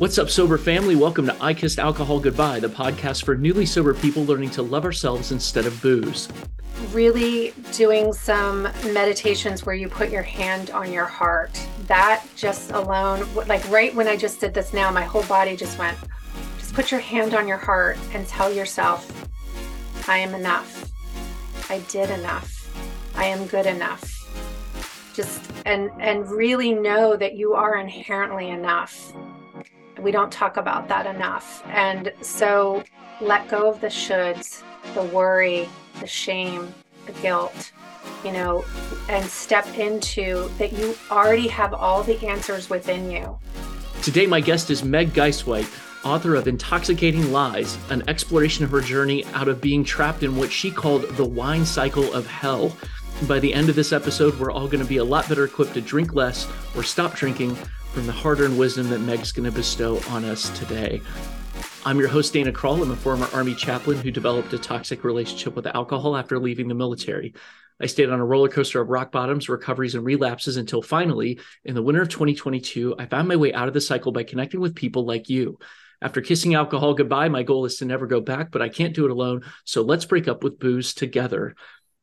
What's up, sober family? Welcome to I Kissed Alcohol Goodbye, the podcast for newly sober people learning to love ourselves instead of booze. Really doing some meditations where you put your hand on your heart. That just alone, like right when I just did this now, my whole body just went, just put your hand on your heart and tell yourself, I am enough. I did enough. I am good enough. Just and and really know that you are inherently enough we don't talk about that enough. And so let go of the shoulds, the worry, the shame, the guilt, you know, and step into that you already have all the answers within you. Today, my guest is Meg Geisewite, author of Intoxicating Lies, an exploration of her journey out of being trapped in what she called the wine cycle of hell. By the end of this episode, we're all going to be a lot better equipped to drink less or stop drinking from the hard earned wisdom that Meg's going to bestow on us today. I'm your host, Dana Krall. I'm a former Army chaplain who developed a toxic relationship with alcohol after leaving the military. I stayed on a roller coaster of rock bottoms, recoveries, and relapses until finally, in the winter of 2022, I found my way out of the cycle by connecting with people like you. After kissing alcohol goodbye, my goal is to never go back, but I can't do it alone. So let's break up with booze together.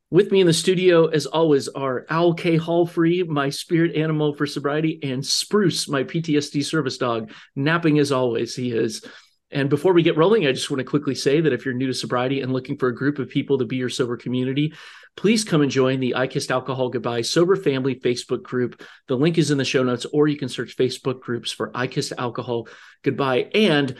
With me in the studio, as always, are Owl K Hall Free, my spirit animal for sobriety, and Spruce, my PTSD service dog, napping as always. He is. And before we get rolling, I just want to quickly say that if you're new to sobriety and looking for a group of people to be your sober community, please come and join the I Kissed Alcohol Goodbye Sober Family Facebook group. The link is in the show notes, or you can search Facebook groups for I Kissed Alcohol Goodbye. And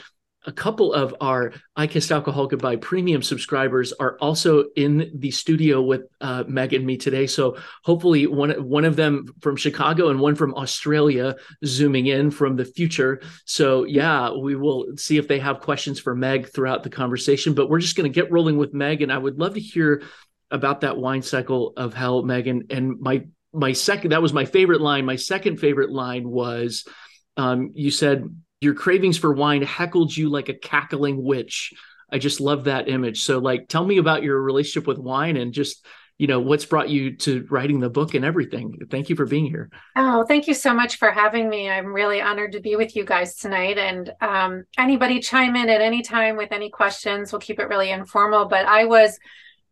a couple of our I Kissed Alcohol Goodbye premium subscribers are also in the studio with uh, Meg and me today. So hopefully one one of them from Chicago and one from Australia zooming in from the future. So yeah, we will see if they have questions for Meg throughout the conversation. But we're just going to get rolling with Meg, and I would love to hear about that wine cycle of hell, Megan. And my my second that was my favorite line. My second favorite line was um, you said your cravings for wine heckled you like a cackling witch. I just love that image. So like tell me about your relationship with wine and just you know what's brought you to writing the book and everything. Thank you for being here. Oh, thank you so much for having me. I'm really honored to be with you guys tonight. And um, anybody chime in at any time with any questions. We'll keep it really informal. But I was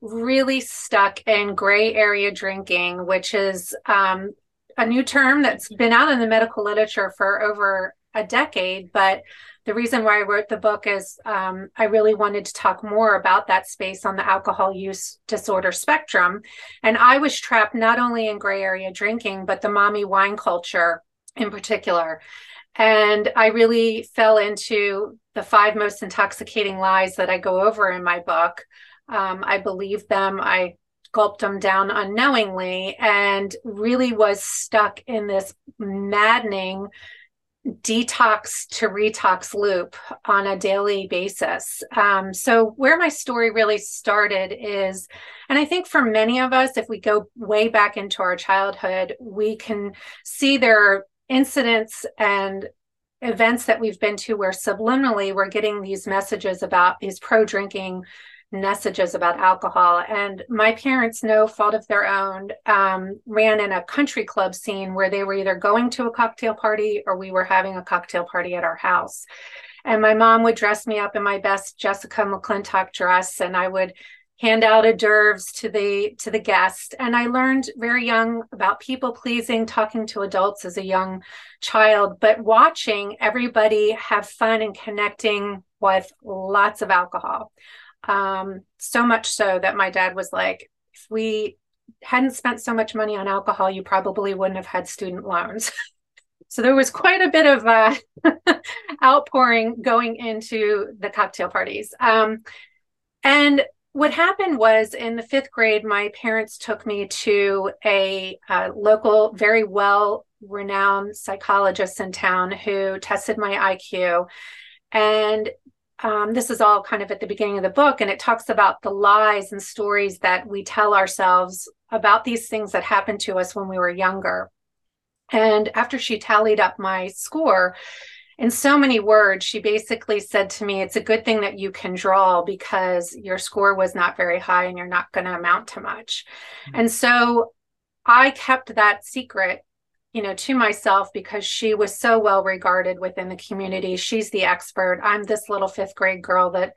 really stuck in gray area drinking, which is um, a new term that's been out in the medical literature for over a decade. But the reason why I wrote the book is um, I really wanted to talk more about that space on the alcohol use disorder spectrum. And I was trapped not only in gray area drinking, but the mommy wine culture in particular. And I really fell into the five most intoxicating lies that I go over in my book. Um, I believed them. I gulped them down unknowingly and really was stuck in this maddening detox to retox loop on a daily basis. Um, so, where my story really started is, and I think for many of us, if we go way back into our childhood, we can see there are incidents and events that we've been to where subliminally we're getting these messages about these pro drinking messages about alcohol. And my parents, no fault of their own, um, ran in a country club scene where they were either going to a cocktail party or we were having a cocktail party at our house. And my mom would dress me up in my best Jessica McClintock dress, and I would hand out hors d'oeuvres to the to the guest and i learned very young about people pleasing talking to adults as a young child but watching everybody have fun and connecting with lots of alcohol um, so much so that my dad was like, if we hadn't spent so much money on alcohol, you probably wouldn't have had student loans. so there was quite a bit of uh, outpouring going into the cocktail parties. Um, and what happened was in the fifth grade, my parents took me to a, a local, very well renowned psychologist in town who tested my IQ. And um, this is all kind of at the beginning of the book, and it talks about the lies and stories that we tell ourselves about these things that happened to us when we were younger. And after she tallied up my score, in so many words, she basically said to me, It's a good thing that you can draw because your score was not very high and you're not going to amount to much. Mm-hmm. And so I kept that secret you know, to myself because she was so well regarded within the community. She's the expert. I'm this little fifth grade girl that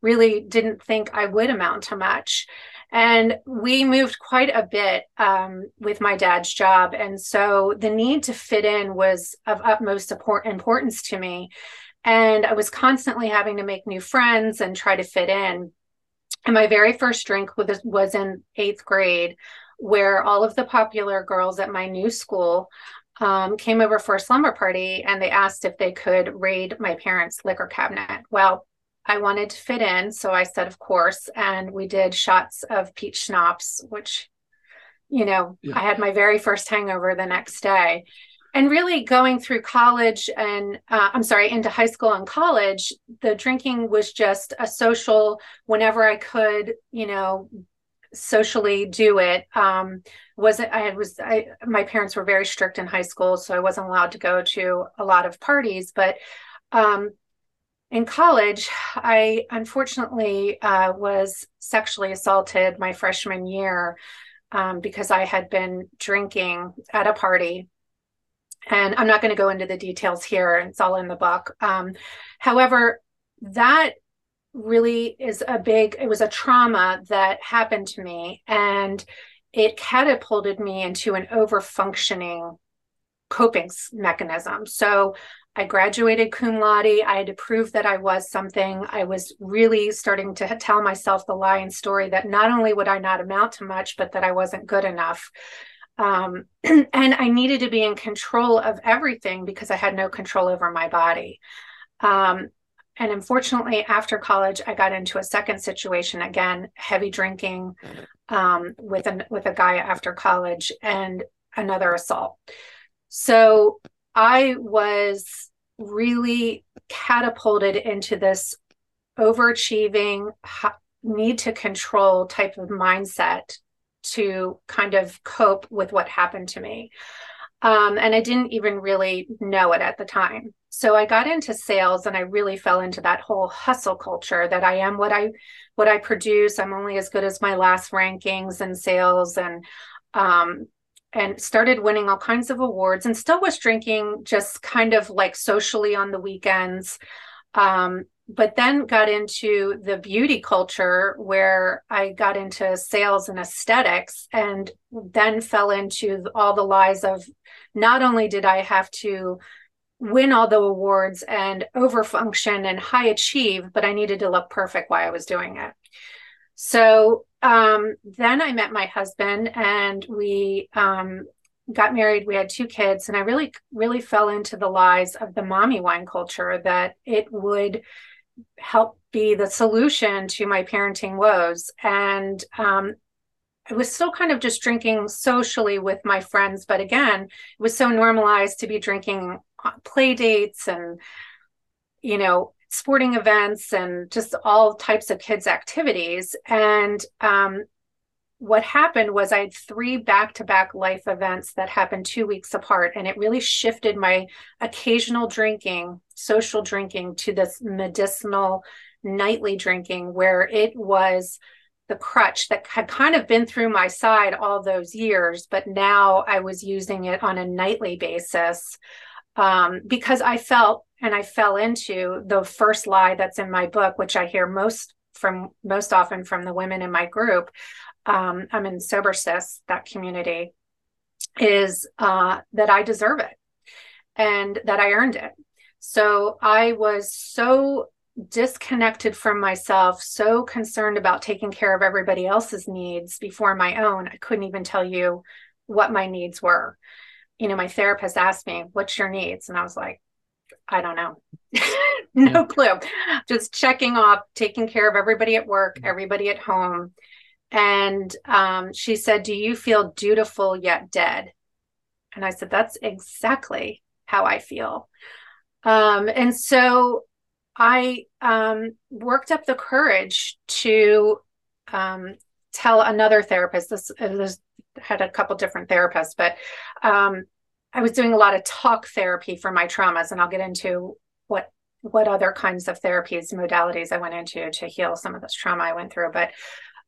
really didn't think I would amount to much. And we moved quite a bit um, with my dad's job. And so the need to fit in was of utmost importance to me. And I was constantly having to make new friends and try to fit in. And my very first drink was, was in eighth grade, where all of the popular girls at my new school um, came over for a slumber party and they asked if they could raid my parents' liquor cabinet. Well, I wanted to fit in, so I said, of course. And we did shots of peach schnapps, which, you know, yeah. I had my very first hangover the next day. And really going through college and uh, I'm sorry, into high school and college, the drinking was just a social, whenever I could, you know, socially do it. Um, wasn't I was I my parents were very strict in high school, so I wasn't allowed to go to a lot of parties, but um, in college, I unfortunately uh, was sexually assaulted my freshman year um, because I had been drinking at a party. And I'm not going to go into the details here, it's all in the book. Um, however, that really is a big, it was a trauma that happened to me. And it catapulted me into an over functioning coping mechanism. So I graduated cum laude. I had to prove that I was something. I was really starting to tell myself the lying story that not only would I not amount to much, but that I wasn't good enough. Um, and I needed to be in control of everything because I had no control over my body. Um, and unfortunately, after college, I got into a second situation again, heavy drinking um, with an with a guy after college, and another assault. So I was really catapulted into this overachieving, need to control type of mindset to kind of cope with what happened to me. Um, and I didn't even really know it at the time. So I got into sales and I really fell into that whole hustle culture that I am what I what I produce. I'm only as good as my last rankings and sales and um, and started winning all kinds of awards and still was drinking just kind of like socially on the weekends. Um, but then got into the beauty culture where I got into sales and aesthetics and then fell into all the lies of not only did I have to win all the awards and overfunction and high achieve, but I needed to look perfect while I was doing it. So um, then I met my husband and we um, got married. We had two kids, and I really, really fell into the lies of the mommy wine culture that it would help be the solution to my parenting woes. And um, I was still kind of just drinking socially with my friends, but again, it was so normalized to be drinking play dates and, you know, sporting events and just all types of kids' activities. And um, what happened was I had three back to back life events that happened two weeks apart. And it really shifted my occasional drinking, social drinking, to this medicinal nightly drinking, where it was the crutch that had kind of been through my side all those years, but now I was using it on a nightly basis um, because I felt and I fell into the first lie that's in my book, which I hear most from most often from the women in my group. Um, I'm in sober sis, that community, is uh, that I deserve it and that I earned it. So I was so disconnected from myself, so concerned about taking care of everybody else's needs before my own, I couldn't even tell you what my needs were you know, my therapist asked me, What's your needs? And I was like, I don't know. no yeah. clue. Just checking off, taking care of everybody at work, mm-hmm. everybody at home. And um, she said, Do you feel dutiful yet dead? And I said, That's exactly how I feel. Um, and so I um, worked up the courage to um, tell another therapist. This, this had a couple different therapists, but um, I was doing a lot of talk therapy for my traumas, and I'll get into what what other kinds of therapies modalities I went into to heal some of this trauma I went through. But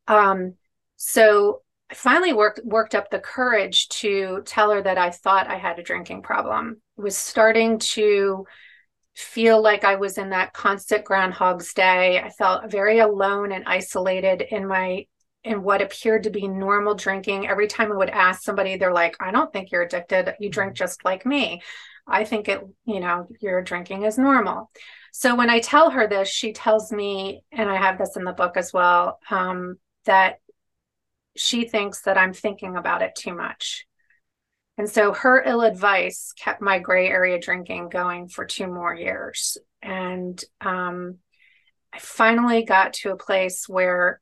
um, so I finally worked worked up the courage to tell her that I thought I had a drinking problem. was starting to feel like I was in that constant groundhog's day. I felt very alone and isolated in my in what appeared to be normal drinking. Every time I would ask somebody, they're like, I don't think you're addicted. You drink mm-hmm. just like me. I think it, you know, your drinking is normal. So when I tell her this, she tells me, and I have this in the book as well, um, that she thinks that I'm thinking about it too much. And so her ill advice kept my gray area drinking going for two more years. And um, I finally got to a place where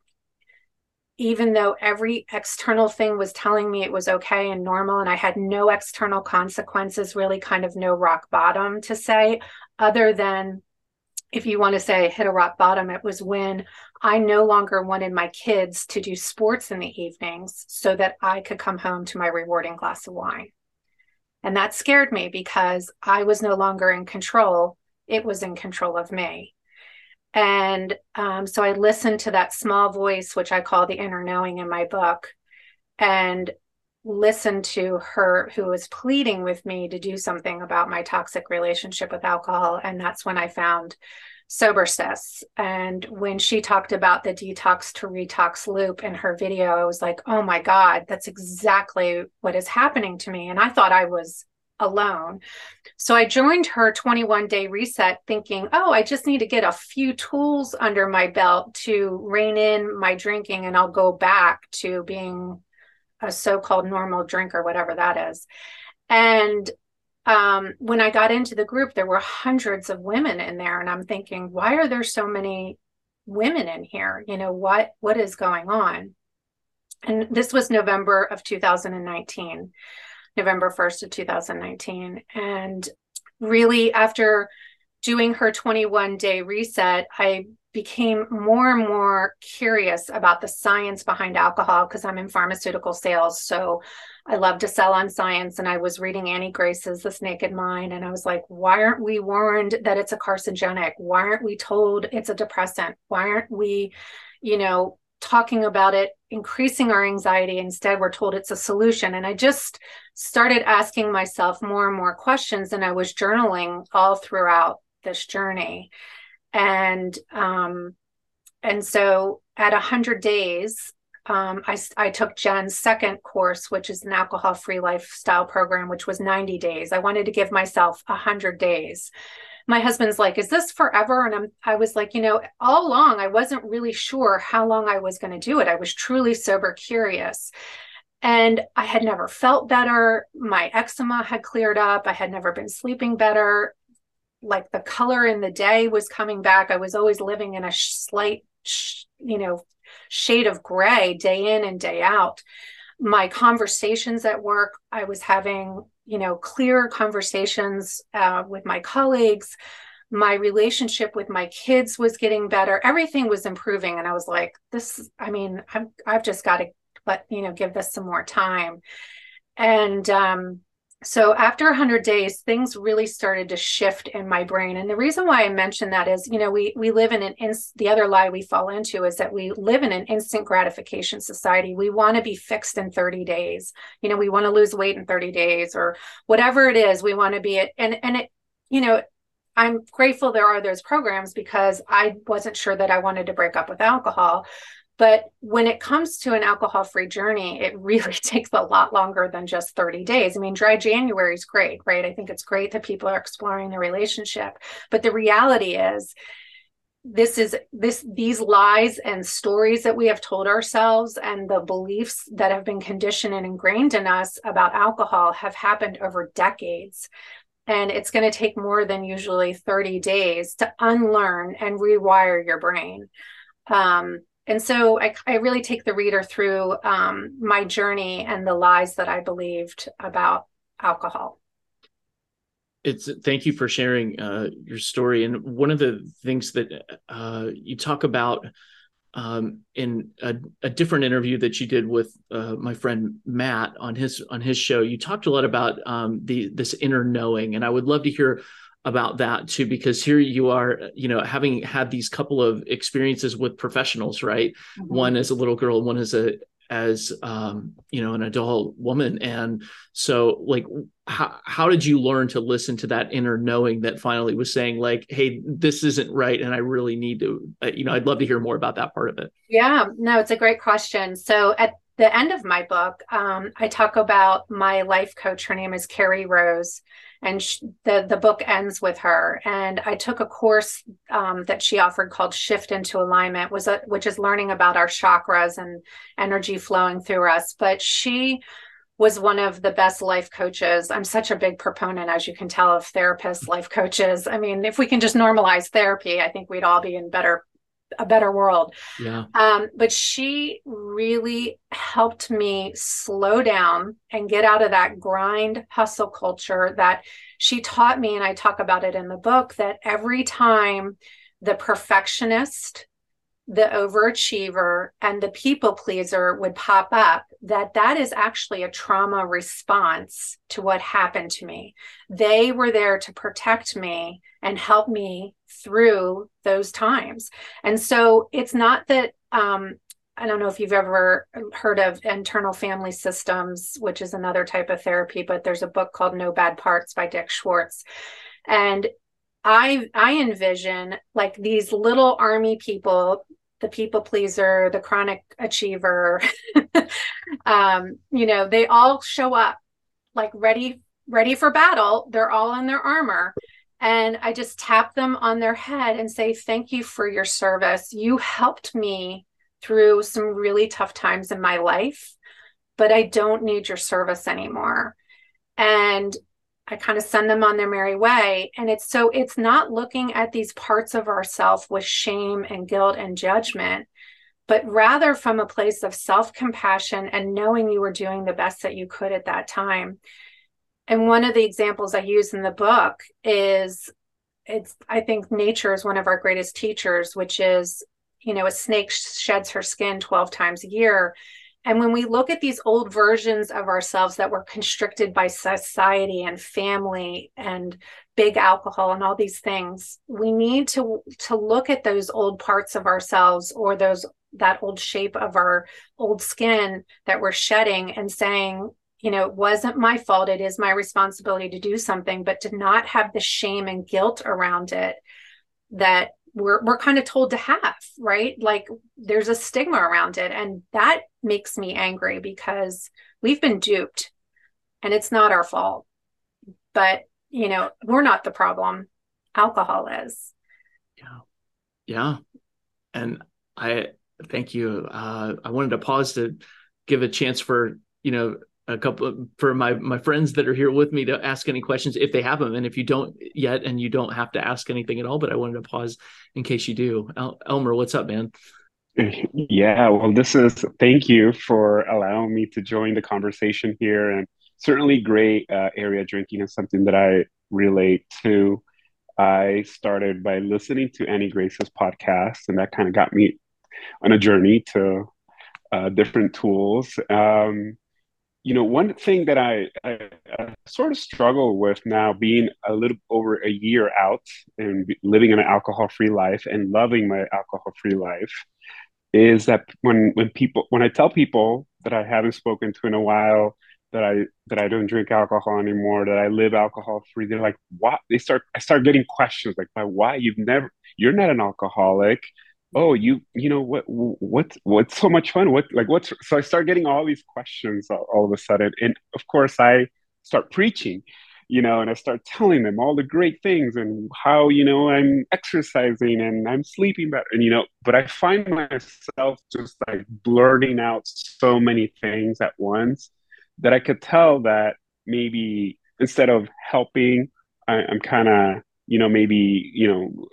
even though every external thing was telling me it was okay and normal, and I had no external consequences, really kind of no rock bottom to say, other than if you want to say hit a rock bottom, it was when I no longer wanted my kids to do sports in the evenings so that I could come home to my rewarding glass of wine. And that scared me because I was no longer in control. It was in control of me. And um, so I listened to that small voice, which I call the inner knowing in my book, and listened to her who was pleading with me to do something about my toxic relationship with alcohol. And that's when I found sober sis and when she talked about the detox to retox loop in her video i was like oh my god that's exactly what is happening to me and i thought i was alone. So I joined her 21 day reset thinking, oh, I just need to get a few tools under my belt to rein in my drinking and I'll go back to being a so called normal drinker, whatever that is. And um, when I got into the group, there were hundreds of women in there. And I'm thinking, why are there so many women in here? You know, what what is going on? And this was November of 2019. November 1st of 2019. And really, after doing her 21 day reset, I became more and more curious about the science behind alcohol because I'm in pharmaceutical sales. So I love to sell on science. And I was reading Annie Grace's This Naked Mind. And I was like, why aren't we warned that it's a carcinogenic? Why aren't we told it's a depressant? Why aren't we, you know, talking about it, increasing our anxiety. Instead, we're told it's a solution. And I just started asking myself more and more questions, and I was journaling all throughout this journey. And um, and so at 100 days, um, I, I took Jen's second course, which is an alcohol free lifestyle program, which was 90 days. I wanted to give myself 100 days my husband's like, is this forever? And I'm, I was like, you know, all along, I wasn't really sure how long I was going to do it. I was truly sober curious. And I had never felt better. My eczema had cleared up. I had never been sleeping better. Like the color in the day was coming back. I was always living in a slight, you know, shade of gray day in and day out. My conversations at work, I was having you know clear conversations uh, with my colleagues my relationship with my kids was getting better everything was improving and i was like this i mean i've, I've just got to let you know give this some more time and um, so after 100 days things really started to shift in my brain. And the reason why i mention that is you know we we live in an the other lie we fall into is that we live in an instant gratification society. We want to be fixed in 30 days. You know we want to lose weight in 30 days or whatever it is we want to be it and and it you know I'm grateful there are those programs because I wasn't sure that I wanted to break up with alcohol. But when it comes to an alcohol free journey, it really takes a lot longer than just 30 days. I mean, dry January is great, right? I think it's great that people are exploring the relationship. But the reality is, this is this these lies and stories that we have told ourselves and the beliefs that have been conditioned and ingrained in us about alcohol have happened over decades and it's going to take more than usually 30 days to unlearn and rewire your brain um, and so I, I, really take the reader through um, my journey and the lies that I believed about alcohol. It's thank you for sharing uh, your story. And one of the things that uh, you talk about um, in a, a, different interview that you did with uh, my friend Matt on his on his show, you talked a lot about um, the this inner knowing, and I would love to hear about that too because here you are you know having had these couple of experiences with professionals right? Mm-hmm. one as a little girl one as a as um, you know an adult woman. And so like how, how did you learn to listen to that inner knowing that finally was saying like hey this isn't right and i really need to uh, you know i'd love to hear more about that part of it yeah no it's a great question. So at the end of my book um, i talk about my life coach. Her name is carrie rose and she, the the book ends with her and i took a course um, that she offered called shift into alignment was a, which is learning about our chakras and energy flowing through us but she was one of the best life coaches. I'm such a big proponent, as you can tell, of therapists, life coaches. I mean, if we can just normalize therapy, I think we'd all be in better a better world. Yeah. Um, but she really helped me slow down and get out of that grind hustle culture that she taught me, and I talk about it in the book, that every time the perfectionist the overachiever and the people pleaser would pop up that that is actually a trauma response to what happened to me they were there to protect me and help me through those times and so it's not that um, I don't know if you've ever heard of internal family systems, which is another type of therapy, but there's a book called No Bad Parts by Dick Schwartz. And I I envision like these little army people, the people pleaser, the chronic achiever. um, you know, they all show up like ready ready for battle. They're all in their armor. And I just tap them on their head and say, Thank you for your service. You helped me through some really tough times in my life, but I don't need your service anymore. And I kind of send them on their merry way. And it's so it's not looking at these parts of ourself with shame and guilt and judgment, but rather from a place of self compassion and knowing you were doing the best that you could at that time. And one of the examples I use in the book is it's, I think nature is one of our greatest teachers, which is, you know, a snake sheds her skin 12 times a year and when we look at these old versions of ourselves that were constricted by society and family and big alcohol and all these things, we need to to look at those old parts of ourselves or those that old shape of our old skin that we're shedding and saying, you know, it wasn't my fault. It is my responsibility to do something, but to not have the shame and guilt around it that we're we're kind of told to have, right? Like there's a stigma around it and that makes me angry because we've been duped and it's not our fault. But, you know, we're not the problem. Alcohol is. Yeah. Yeah. And I thank you. Uh, I wanted to pause to give a chance for, you know, a couple for my my friends that are here with me to ask any questions if they have them and if you don't yet and you don't have to ask anything at all but i wanted to pause in case you do. El- elmer what's up man? Yeah well this is thank you for allowing me to join the conversation here. And certainly great uh, area drinking is something that i relate to. I started by listening to annie grace's podcast and that kind of got me on a journey to uh, different tools. Um, you know, one thing that I, I, I, sort of struggle with now, being a little over a year out and living an alcohol-free life and loving my alcohol-free life, is that when when people when I tell people that I haven't spoken to in a while that I that I don't drink alcohol anymore, that I live alcohol-free, they're like, "What?" They start I start getting questions like, "Why you've never you're not an alcoholic?" Oh you you know what what what's so much fun? What like what's so i start getting all these questions all, all of a sudden. And of course i start preaching you know and i start telling them all the great things and how you know i'm exercising and i'm sleeping better and you know but i find myself just like blurting out so many things at once that i could tell that maybe instead of helping I, i'm kind of you know maybe you know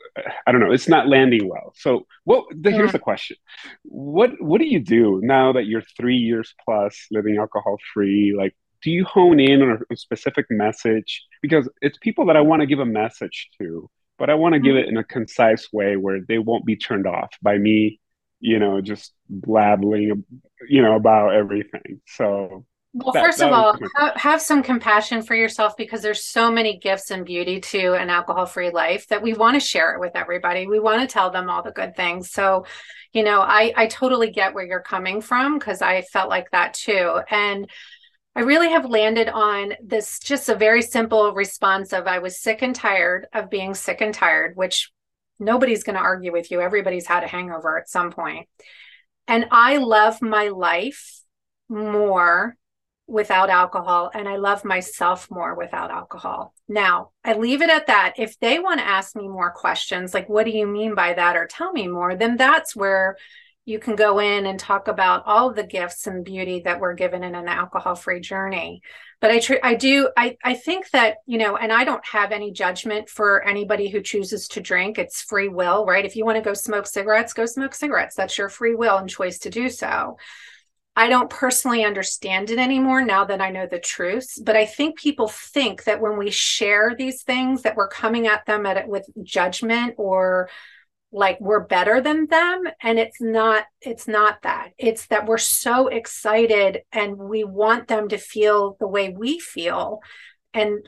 i don't know it's not landing well. So what the, yeah. here's the question. What what do you do now that you're three years plus living alcohol free like do you hone in on a, specific message? Because it's people that i want to give a message to but i want to mm-hmm. give it in a concise way where they won't be turned off by me you know just blabbling you know about everything. So well, that, first that of all, have, have some compassion for yourself because there's so many gifts and beauty to an alcohol-free life that we want to share it with everybody. We want to tell them all the good things. So, you know, I I totally get where you're coming from because I felt like that too. And I really have landed on this just a very simple response of I was sick and tired of being sick and tired, which nobody's going to argue with you. Everybody's had a hangover at some point. And I love my life more without alcohol and I love myself more without alcohol. Now, I leave it at that. If they want to ask me more questions, like, what do you mean by that? Or tell me more, then that's where you can go in and talk about all the gifts and beauty that we're given in an alcohol free journey. But I, tr- I do, I, I think that, you know, and I don't have any judgment for anybody who chooses to drink. It's free will, right? If you want to go smoke cigarettes, go smoke cigarettes. That's your free will and choice to do so. I don't personally understand it anymore now that I know the truth, but I think people think that when we share these things that we're coming at them at it with judgment or like we're better than them and it's not it's not that. It's that we're so excited and we want them to feel the way we feel. And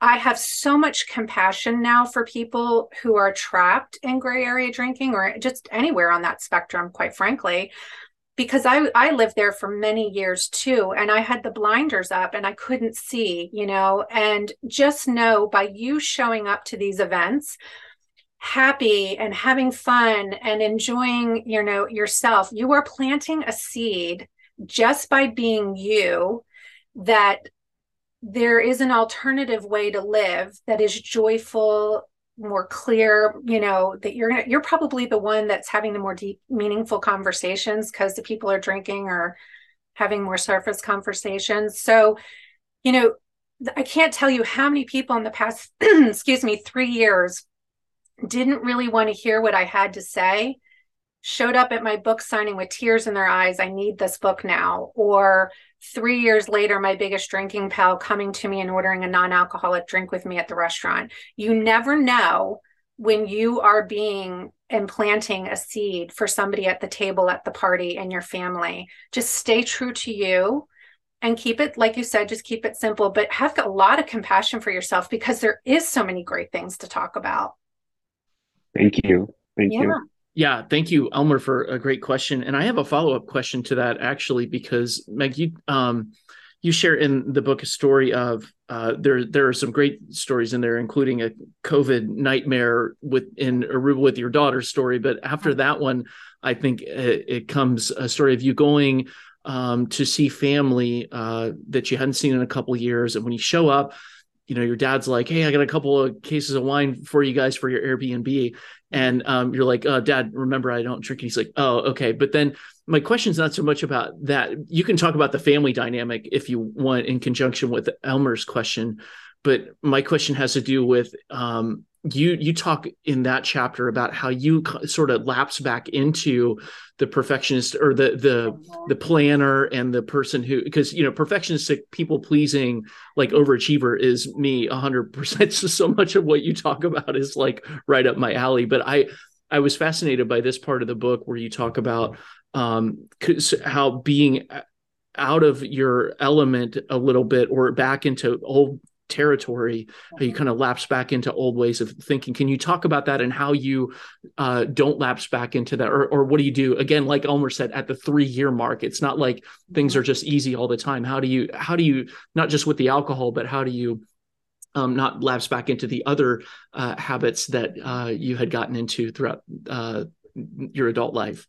i have so much compassion now for people who are trapped in gray area drinking or just anywhere on that spectrum quite frankly because I I lived there for many years too and I had the blinders up and I couldn't see, you know, and just know by you showing up to these events happy and having fun and enjoying, you know, yourself, you are planting a seed just by being you that there is an alternative way to live that is joyful more clear you know that you're you're probably the one that's having the more deep meaningful conversations because the people are drinking or having more surface conversations. So you know i can't tell you how many people in the past excuse me 3 years didn't really want to hear what i had to say showed up at my book signing with tears in their eyes i need this book now or three years later, my biggest drinking pal coming to me and ordering a non alcoholic drink with me at the restaurant. You never know when you are being implanting a seed for somebody at the table at the party and your family. Just stay true to you and keep it, like you said, just keep it simple, but have a lot of compassion for yourself because there is so many great things to talk about. Thank you. Thank yeah. you. Yeah, thank you, Elmer, for a great question. And I have a follow up question to that actually, because Meg, you um, you share in the book a story of uh, there. There are some great stories in there, including a COVID nightmare with in Aruba with your daughter's story. But after that one, I think it, it comes a story of you going um, to see family uh, that you hadn't seen in a couple years, and when you show up, you know your dad's like hey i got a couple of cases of wine for you guys for your airbnb and um, you're like oh dad remember i don't drink and he's like oh okay. But then my question is not so much about that. You can talk about the family dynamic if you want in conjunction with elmer's question but my question has to do with um, you you talk in that chapter about how you sort of lapse back into the perfectionist or the the mm-hmm. the planner and the person who because you know perfectionistic people pleasing like overachiever is me 100% so so much of what you talk about is like right up my alley but i i was fascinated by this part of the book where you talk about um how being out of your element a little bit or back into old territory how you kind of lapse back into old ways of thinking. Can you talk about that and how you uh, don't lapse back into that or, or what do you do? Again like elmer said at the three year mark it's not like things are just easy all the time. How do you how do you not just with the alcohol but how do you um, not lapse back into the other uh, habits that uh, you had gotten into throughout uh, your adult life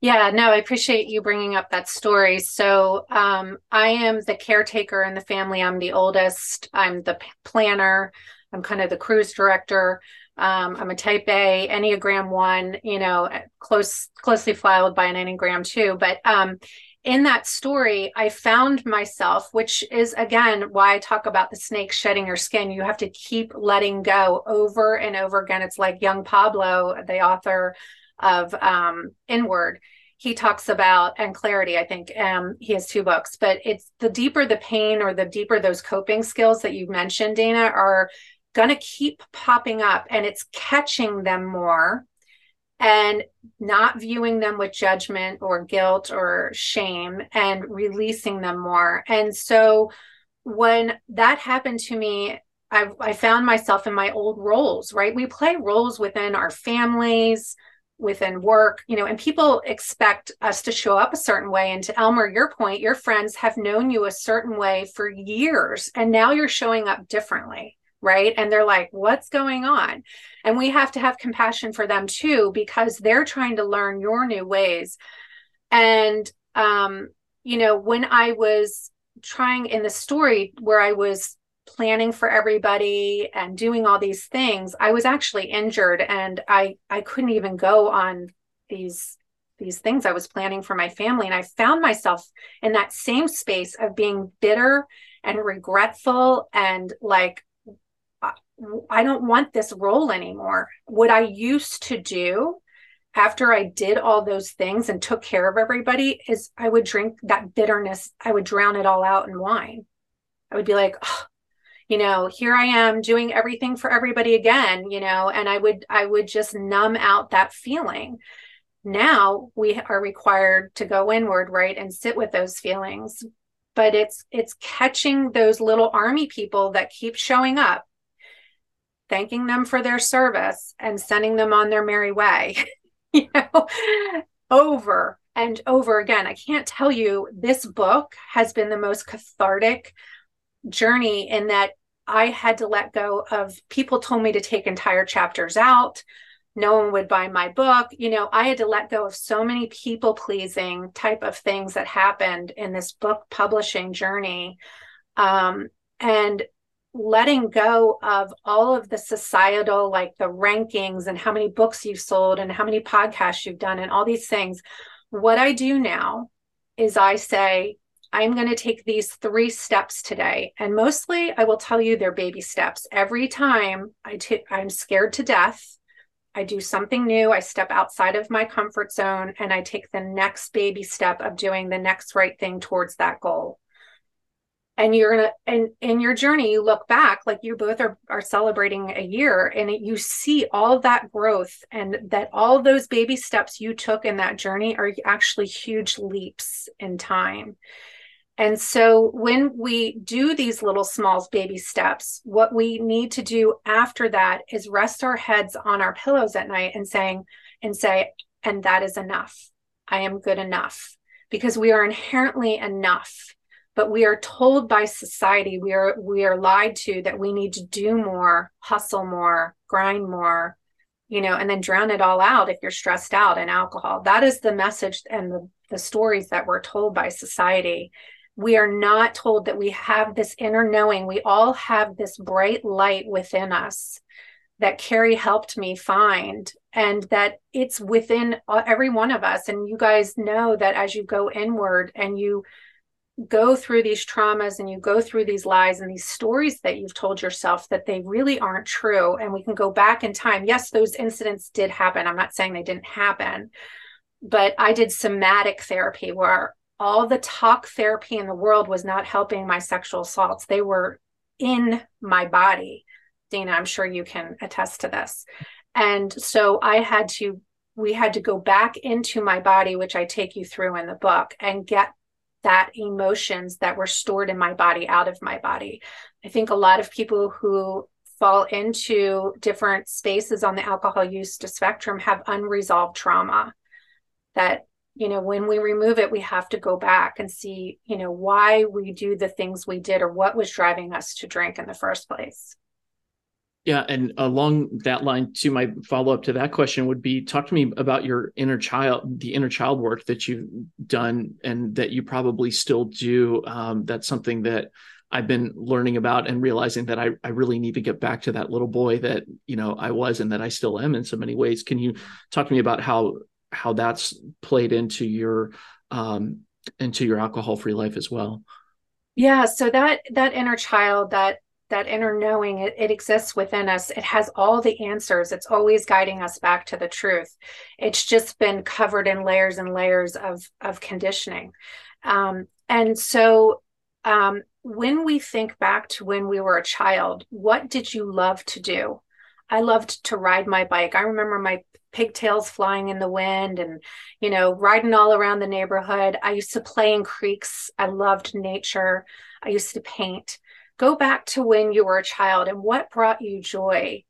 yeah, no, I appreciate you bringing up that story. So, um, I am the caretaker in the family. I'm the oldest. I'm the planner. I'm kind of the cruise director. Um, I'm a type A, Enneagram one, you know, close, closely followed by an Enneagram two. But um, in that story, I found myself, which is again why I talk about the snake shedding your skin. You have to keep letting go over and over again. It's like Yung Pueblo, the author of um, Inward. He talks about and clarity. I think um, he has two books, but it's the deeper the pain or the deeper those coping skills that you mentioned, Dana, are going to keep popping up, and it's catching them more and not viewing them with judgment or guilt or shame and releasing them more. And so when that happened to me, I, I found myself in my old roles, right? We play roles within our families, within work, you know, and people expect us to show up a certain way. And to Elmer, your point, your friends have known you a certain way for years, and now you're showing up differently, right? And they're like, what's going on? And we have to have compassion for them too, because they're trying to learn your new ways. And, um, you know, when I was trying in the story where I was planning for everybody and doing all these things i was actually injured and i i couldn't even go on these these things i was planning for my family. And i found myself in that same space of being bitter and regretful and like i don't want this role anymore. What i used to do after i did all those things and took care of everybody is i would drink that bitterness. I would drown it all out in wine. I would be like oh, you know here i am doing everything for everybody again you know and i would i would just numb out that feeling. Now we are required to go inward right and sit with those feelings but it's it's catching those little army people that keep showing up thanking them for their service and sending them on their merry way you know over and over again. I can't tell you this book has been the most cathartic journey in that I had to let go of people told me to take entire chapters out. No one would buy my book. You know, I had to let go of so many people pleasing type of things that happened in this book publishing journey. Um, and letting go of all of the societal, like the rankings and how many books you've sold and how many podcasts you've done and all these things. What I do now is I say, I'm going to take these three steps today. And mostly I will tell you they're baby steps. Every time I t- I'm scared to death, I do something new. I step outside of my comfort zone and I take the next baby step of doing the next right thing towards that goal. And you're gonna and in your journey, you look back, like you both are are celebrating a year, and it, you see all that growth and that all those baby steps you took in that journey are actually huge leaps in time. And so when we do these little small baby steps, what we need to do after that is rest our heads on our pillows at night and saying, and say, and that is enough. I am good enough because we are inherently enough. But we are told by society, we are we are lied to that we need to do more, hustle more, grind more, you know, and then drown it all out if you're stressed out in alcohol. That is the message and the, the stories that we're told by society we are not told that we have this inner knowing. We all have this bright light within us that Carrie helped me find, and that it's within uh, every one of us. And you guys know that as you go inward and you go through these traumas and you go through these lies and these stories that you've told yourself that they really aren't true and we can go back in time yes those incidents did happen i'm not saying they didn't happen but i did somatic therapy where all the talk therapy in the world was not helping my sexual assaults. They were in my body. Dana, I'm sure you can attest to this. And so I had to, we had to go back into my body, which I take you through in the book, and get that emotions that were stored in my body out of my body. I think a lot of people who fall into different spaces on the alcohol use spectrum have unresolved trauma that you know when we remove it we have to go back and see you know why we do the things we did or what was driving us to drink in the first place yeah and along that line to my follow-up to that question would be talk to me about your inner child the inner child work that you've done and that you probably still do um, that's something that I've been learning about and realizing that I, I really need to get back to that little boy that you know I was and that I still am in so many ways. Can you talk to me about how how that's played into your um, into your alcohol free life as well. Yeah so that that inner child that that inner knowing it, it, exists within us. It has all the answers. It's always guiding us back to the truth. It's just been covered in layers and layers of of conditioning. Um, and so um, when we think back to when we were a child what did you love to do I loved to ride my bike. I remember my pigtails flying in the wind and you know riding all around the neighborhood. I used to play in creeks. I loved nature. I used to paint. Go back to when you were a child and what brought you joy?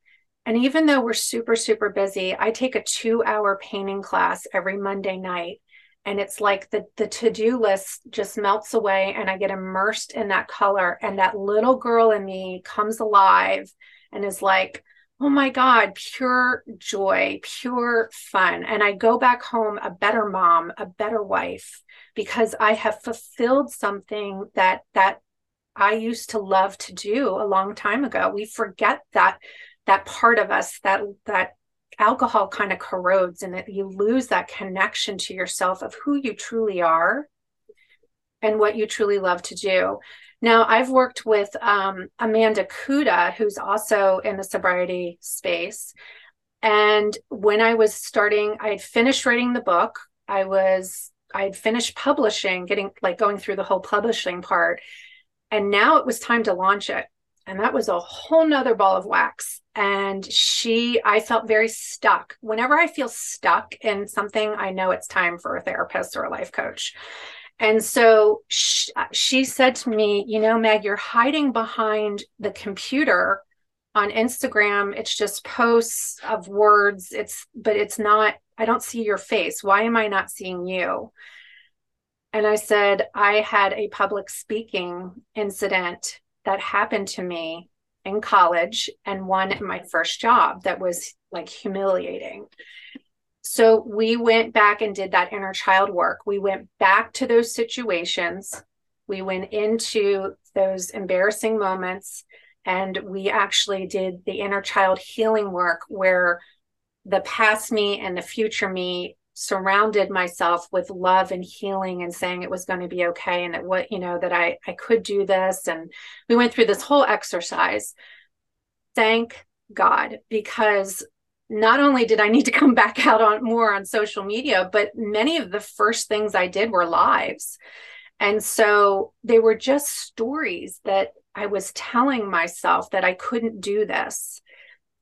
And even though we're super super busy i take a 2 hour painting class every monday night and it's like the the to-do list just melts away and i get immersed in that color and that little girl in me comes alive and is like oh my God, pure joy, pure fun. And I go back home a better mom, a better wife, because I have fulfilled something that that I used to love to do a long time ago. We forget that that part of us that that alcohol kind of corrodes and that you lose that connection to yourself of who you truly are and what you truly love to do. Now, I've worked with um, Amanda Kuda, who's also in the sobriety space. And when I was starting, I had finished writing the book. I was, I had finished publishing, getting like going through the whole publishing part. And now it was time to launch it. And that was a whole nother ball of wax. And she, I felt very stuck. Whenever I feel stuck in something, I know it's time for a therapist or a life coach. And so she, she said to me, You know, Meg, you're hiding behind the computer on Instagram. It's just posts of words. It's, but it's not, I don't see your face. Why am I not seeing you? And I said, I had a public speaking incident that happened to me in college and one in my first job that was like humiliating. So we went back and did that inner child work. We went back to those situations. We went into those embarrassing moments and we actually did the inner child healing work where the past me and the future me surrounded myself with love and healing and saying it was going to be okay and that what you know that I I could do this and we went through this whole exercise thank god because not only did I need to come back out on more on social media, but many of the first things I did were lives. And so they were just stories that I was telling myself that I couldn't do this.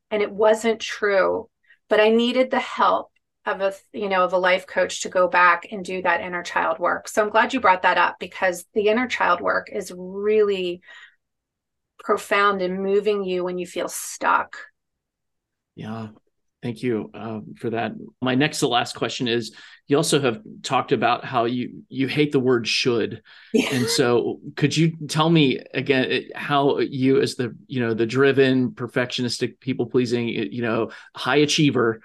And it wasn't true, but I needed the help of a you know of a life coach to go back and do that inner child work. So I'm glad you brought that up because the inner child work is really profound in moving you when you feel stuck. Yeah, Thank you uh, for that. My next to last question is: You also have talked about how you you hate the word "should," yeah. and so could you tell me again how you, as the you know the driven, perfectionistic, people pleasing, you know, high achiever,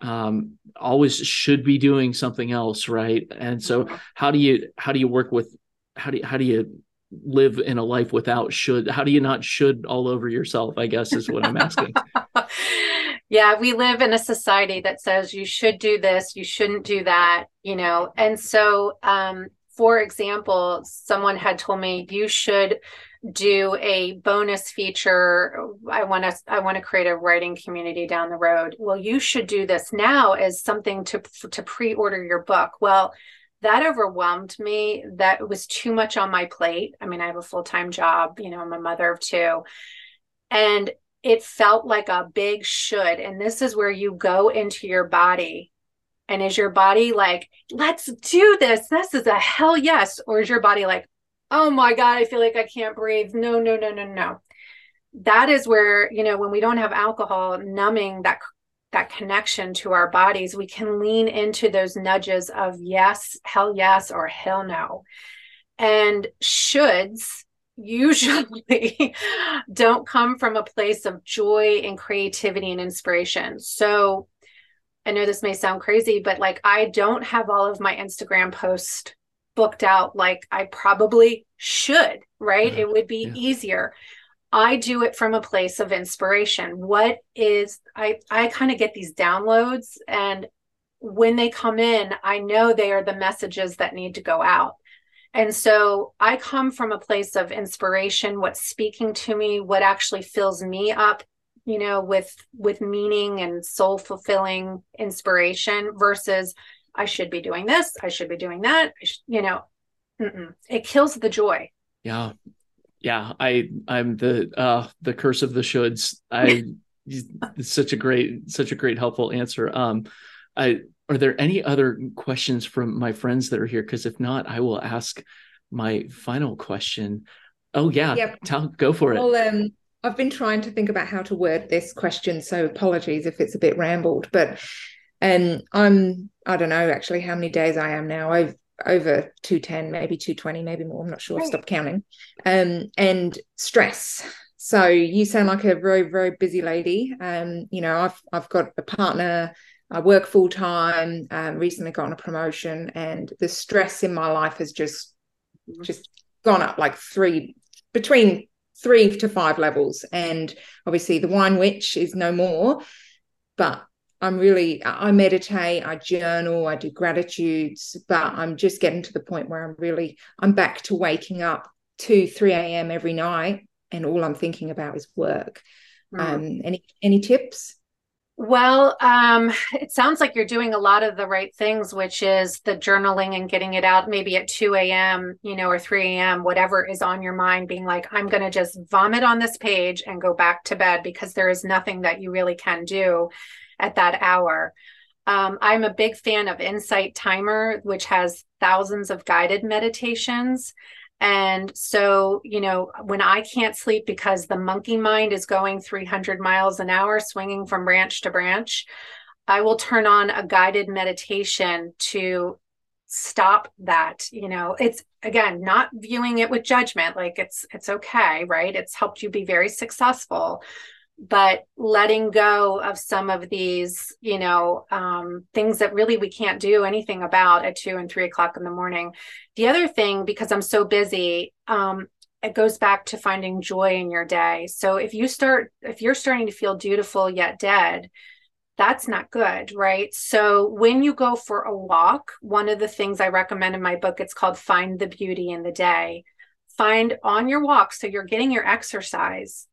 um, always should be doing something else, right? And so, how do you how do you work with how do you, how do you live in a life without should? How do you not should all over yourself? I guess is what I'm asking. yeah we live in a society that says you should do this you shouldn't do that you know and so um, for example someone had told me you should do a bonus feature i want to i want to create a writing community down the road well you should do this now as something to to pre-order your book well that overwhelmed me that was too much on my plate i mean i have a full-time job you know i'm a mother of two and it felt like a big should. And this is where you go into your body. And is your body like, let's do this? This is a hell yes. Or is your body like, oh my God, I feel like I can't breathe? No, no, no, no, no. That is where, you know, when we don't have alcohol numbing that that connection to our bodies, we can lean into those nudges of yes, hell yes, or hell no. And shoulds usually don't come from a place of joy and creativity and inspiration. So I know this may sound crazy, but like I don't have all of my Instagram posts booked out like I probably should, right? Yeah. It would be yeah. easier. I do it from a place of inspiration. What is I I kind of get these downloads and when they come in, I know they are the messages that need to go out. And so I come from a place of inspiration, what's speaking to me, what actually fills me up, you know, with with meaning and soul fulfilling inspiration versus I should be doing this, I should be doing that, you know, mm-mm. it kills the joy. Yeah. Yeah, I I'm the uh the curse of the shoulds. I such a great, such a great, helpful answer. Um, I are there any other questions from my friends that are here? Because if not, I will ask my final question. Oh yeah, yep. Tell, go for it. Well, um, I've been trying to think about how to word this question, so apologies if it's a bit rambled, but um, I'm I don't know actually how many days I am now. I've over 210 maybe 220 maybe more i'm not sure i've stopped counting. Um and stress. So you sound like a very very busy lady. Um you know i've i've got a partner I work full time, um, recently gotten a promotion, and the stress in my life has just just gone up like three between three to five levels. And obviously, the wine witch is no more, but I'm really I meditate, I journal, I do gratitudes, but I'm just getting to the point where I'm really I'm back to waking up 2 3 a.m. every night and all I'm thinking about is work. Mm. Um, any any tips? Well, um, it sounds like you're doing a lot of the right things, which is the journaling and getting it out maybe at 2 a.m., you know, or 3 a.m., whatever is on your mind, being like, I'm going to just vomit on this page and go back to bed because there is nothing that you really can do at that hour. Um, I'm a big fan of Insight Timer, which has thousands of guided meditations. And so, you know, when I can't sleep because the monkey mind is going 300 miles an hour, swinging from branch to branch, I will turn on a guided meditation to stop that you know it's again not viewing it with judgment like it's it's okay right it's helped you be very successful but letting go of some of these, you know, um, things that really we can't do anything about at two and three o'clock in the morning. The other thing, because I'm so busy, um, it goes back to finding joy in your day. So if you start, if you're starting to feel dutiful yet dead, that's not good, right? So when you go for a walk, one of the things I recommend in my book, it's called Find the Beauty in the Day. Find on your walk, so you're getting your exercise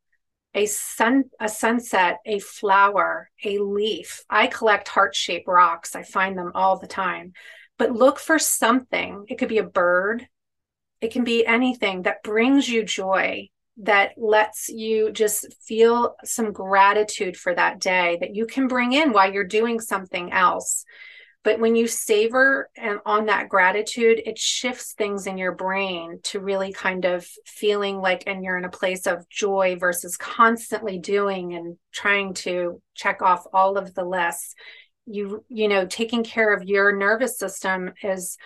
a sun a sunset a flower a leaf. I collect heart-shaped rocks. I find them all the time. But look for something. It could be a bird. It can be anything that brings you joy that lets you just feel some gratitude for that day that you can bring in while you're doing something else but when you savor and on that gratitude, it shifts things in your brain to really kind of feeling like, and you're in a place of joy versus constantly doing and trying to check off all of the lists. You, you know, taking care of your nervous system is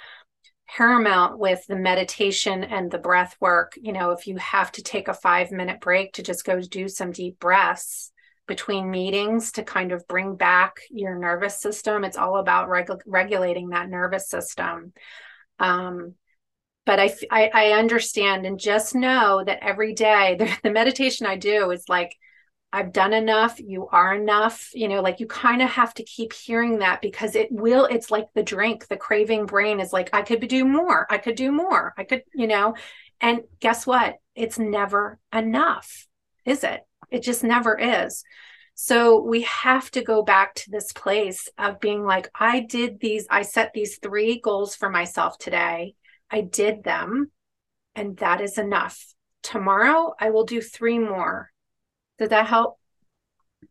paramount with the meditation and the breath work. You know, if you have to take a five minute break to just go do some deep breaths, between meetings to kind of bring back your nervous system. It's all about reg- regulating that nervous system. Um, but I, I, I understand and just know that every day the, the meditation I do is like I've done enough. You are enough. You know, like you kind of have to keep hearing that because it will, it's like the drink, the craving brain is like, I could do more. I could do more. I could, you know, and guess what? It's never enough, is it? It just never is. So we have to go back to this place of being like, I did these, I set these three goals for myself today. I did them, and that is enough. Tomorrow, I will do three more. Did that help?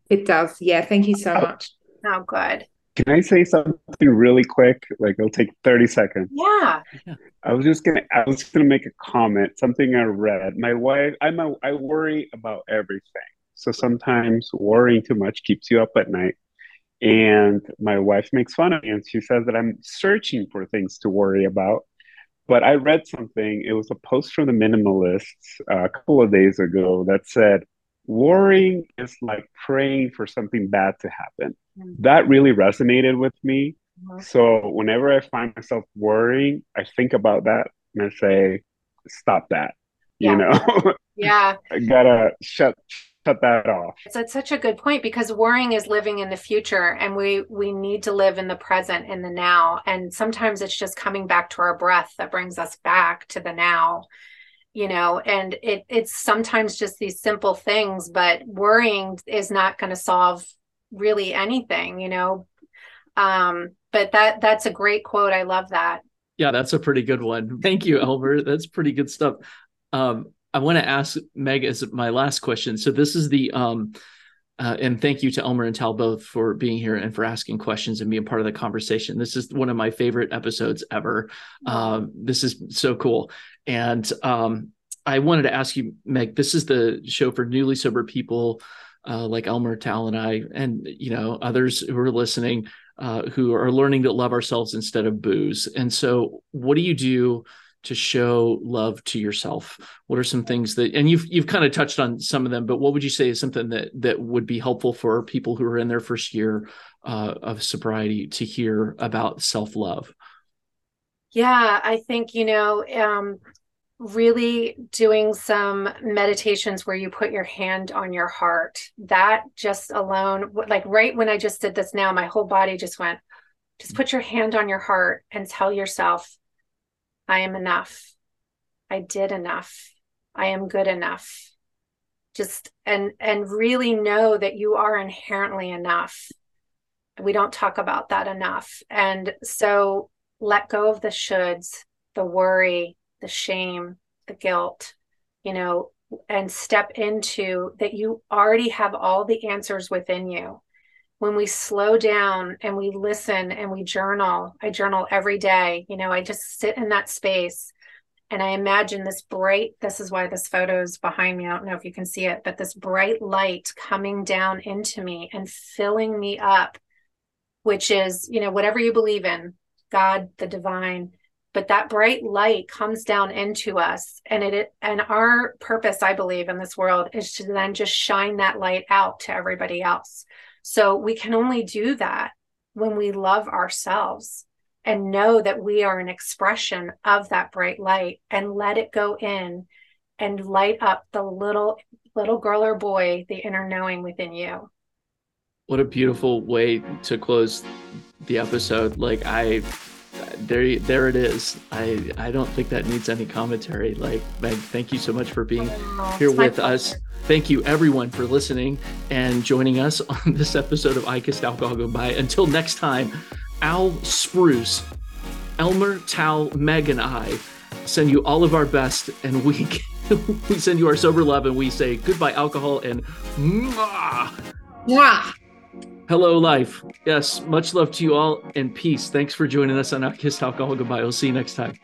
It does. Yeah. Thank you so much. Oh, good. Can I say something really quick? Like it'll take 30 seconds. Yeah. I was just gonna I was gonna make a comment, something I read. My wife, I'm a I worry about everything. So sometimes worrying too much keeps you up at night. And my wife makes fun of me and she says that I'm searching for things to worry about. But I read something, it was a post from the minimalists uh, a couple of days ago that said, worrying is like praying for something bad to happen. Mm-hmm. That really resonated with me. Mm-hmm. So whenever I find myself worrying, I think about that and I say, stop that. Yeah. You know? yeah. I gotta shut shut that off. It's such a good point because worrying is living in the future and we we need to live in the present in the now and sometimes it's just coming back to our breath that brings us back to the now you know and it it's sometimes just these simple things but worrying is not going to solve really anything you know? Um but that that's a great quote. I love that. Yeah that's a pretty good one. Thank you elmer. That's pretty good stuff. Um I want to ask Meg as my last question. So this is the um, Uh, and thank you to Elmer and Tal both for being here and for asking questions and being part of the conversation. This is one of my favorite episodes ever. Um, this is so cool. And um, I wanted to ask you, Meg, this is the show for newly sober people uh, like Elmer, Tal, and I, and you know others who are listening uh, who are learning to love ourselves instead of booze. And so, what do you do to show love to yourself? What are some things that, and you've you've kind of touched on some of them, but what would you say is something that that would be helpful for people who are in their first year uh, of sobriety to hear about self love? Yeah, I think you know. Um, really doing some meditations where you put your hand on your heart that just alone like right when i just did this now my whole body just went just put your hand on your heart and tell yourself i am enough. I did enough. I am good enough. Just and and really know that you are inherently enough. We don't talk about that enough. And so let go of the shoulds the worry the shame, the guilt, you know, and step into that you already have all the answers within you. When we slow down and we listen and we journal, I journal every day, you know, I just sit in that space and I imagine this bright, this is why this photo is behind me. I don't know if you can see it, but this bright light coming down into me and filling me up, which is, you know, whatever you believe in, God, the divine, but that bright light comes down into us and it and our purpose i believe in this world is to then just shine that light out to everybody else so we can only do that when we love ourselves and know that we are an expression of that bright light and let it go in and light up the little little girl or boy the inner knowing within you. What a beautiful way to close the episode. Like i there there it is i i don't think that needs any commentary like meg thank you so much for being here with us thank you everyone for listening and joining us on this episode of i kissed alcohol goodbye until next time al spruce elmer tal meg and i send you all of our best and we we send you our sober love and we say goodbye alcohol and mwah. Mwah. Hello, life. Yes, much love to you all and peace. Thanks for joining us on I Kissed Alcohol Goodbye. We'll see you next time.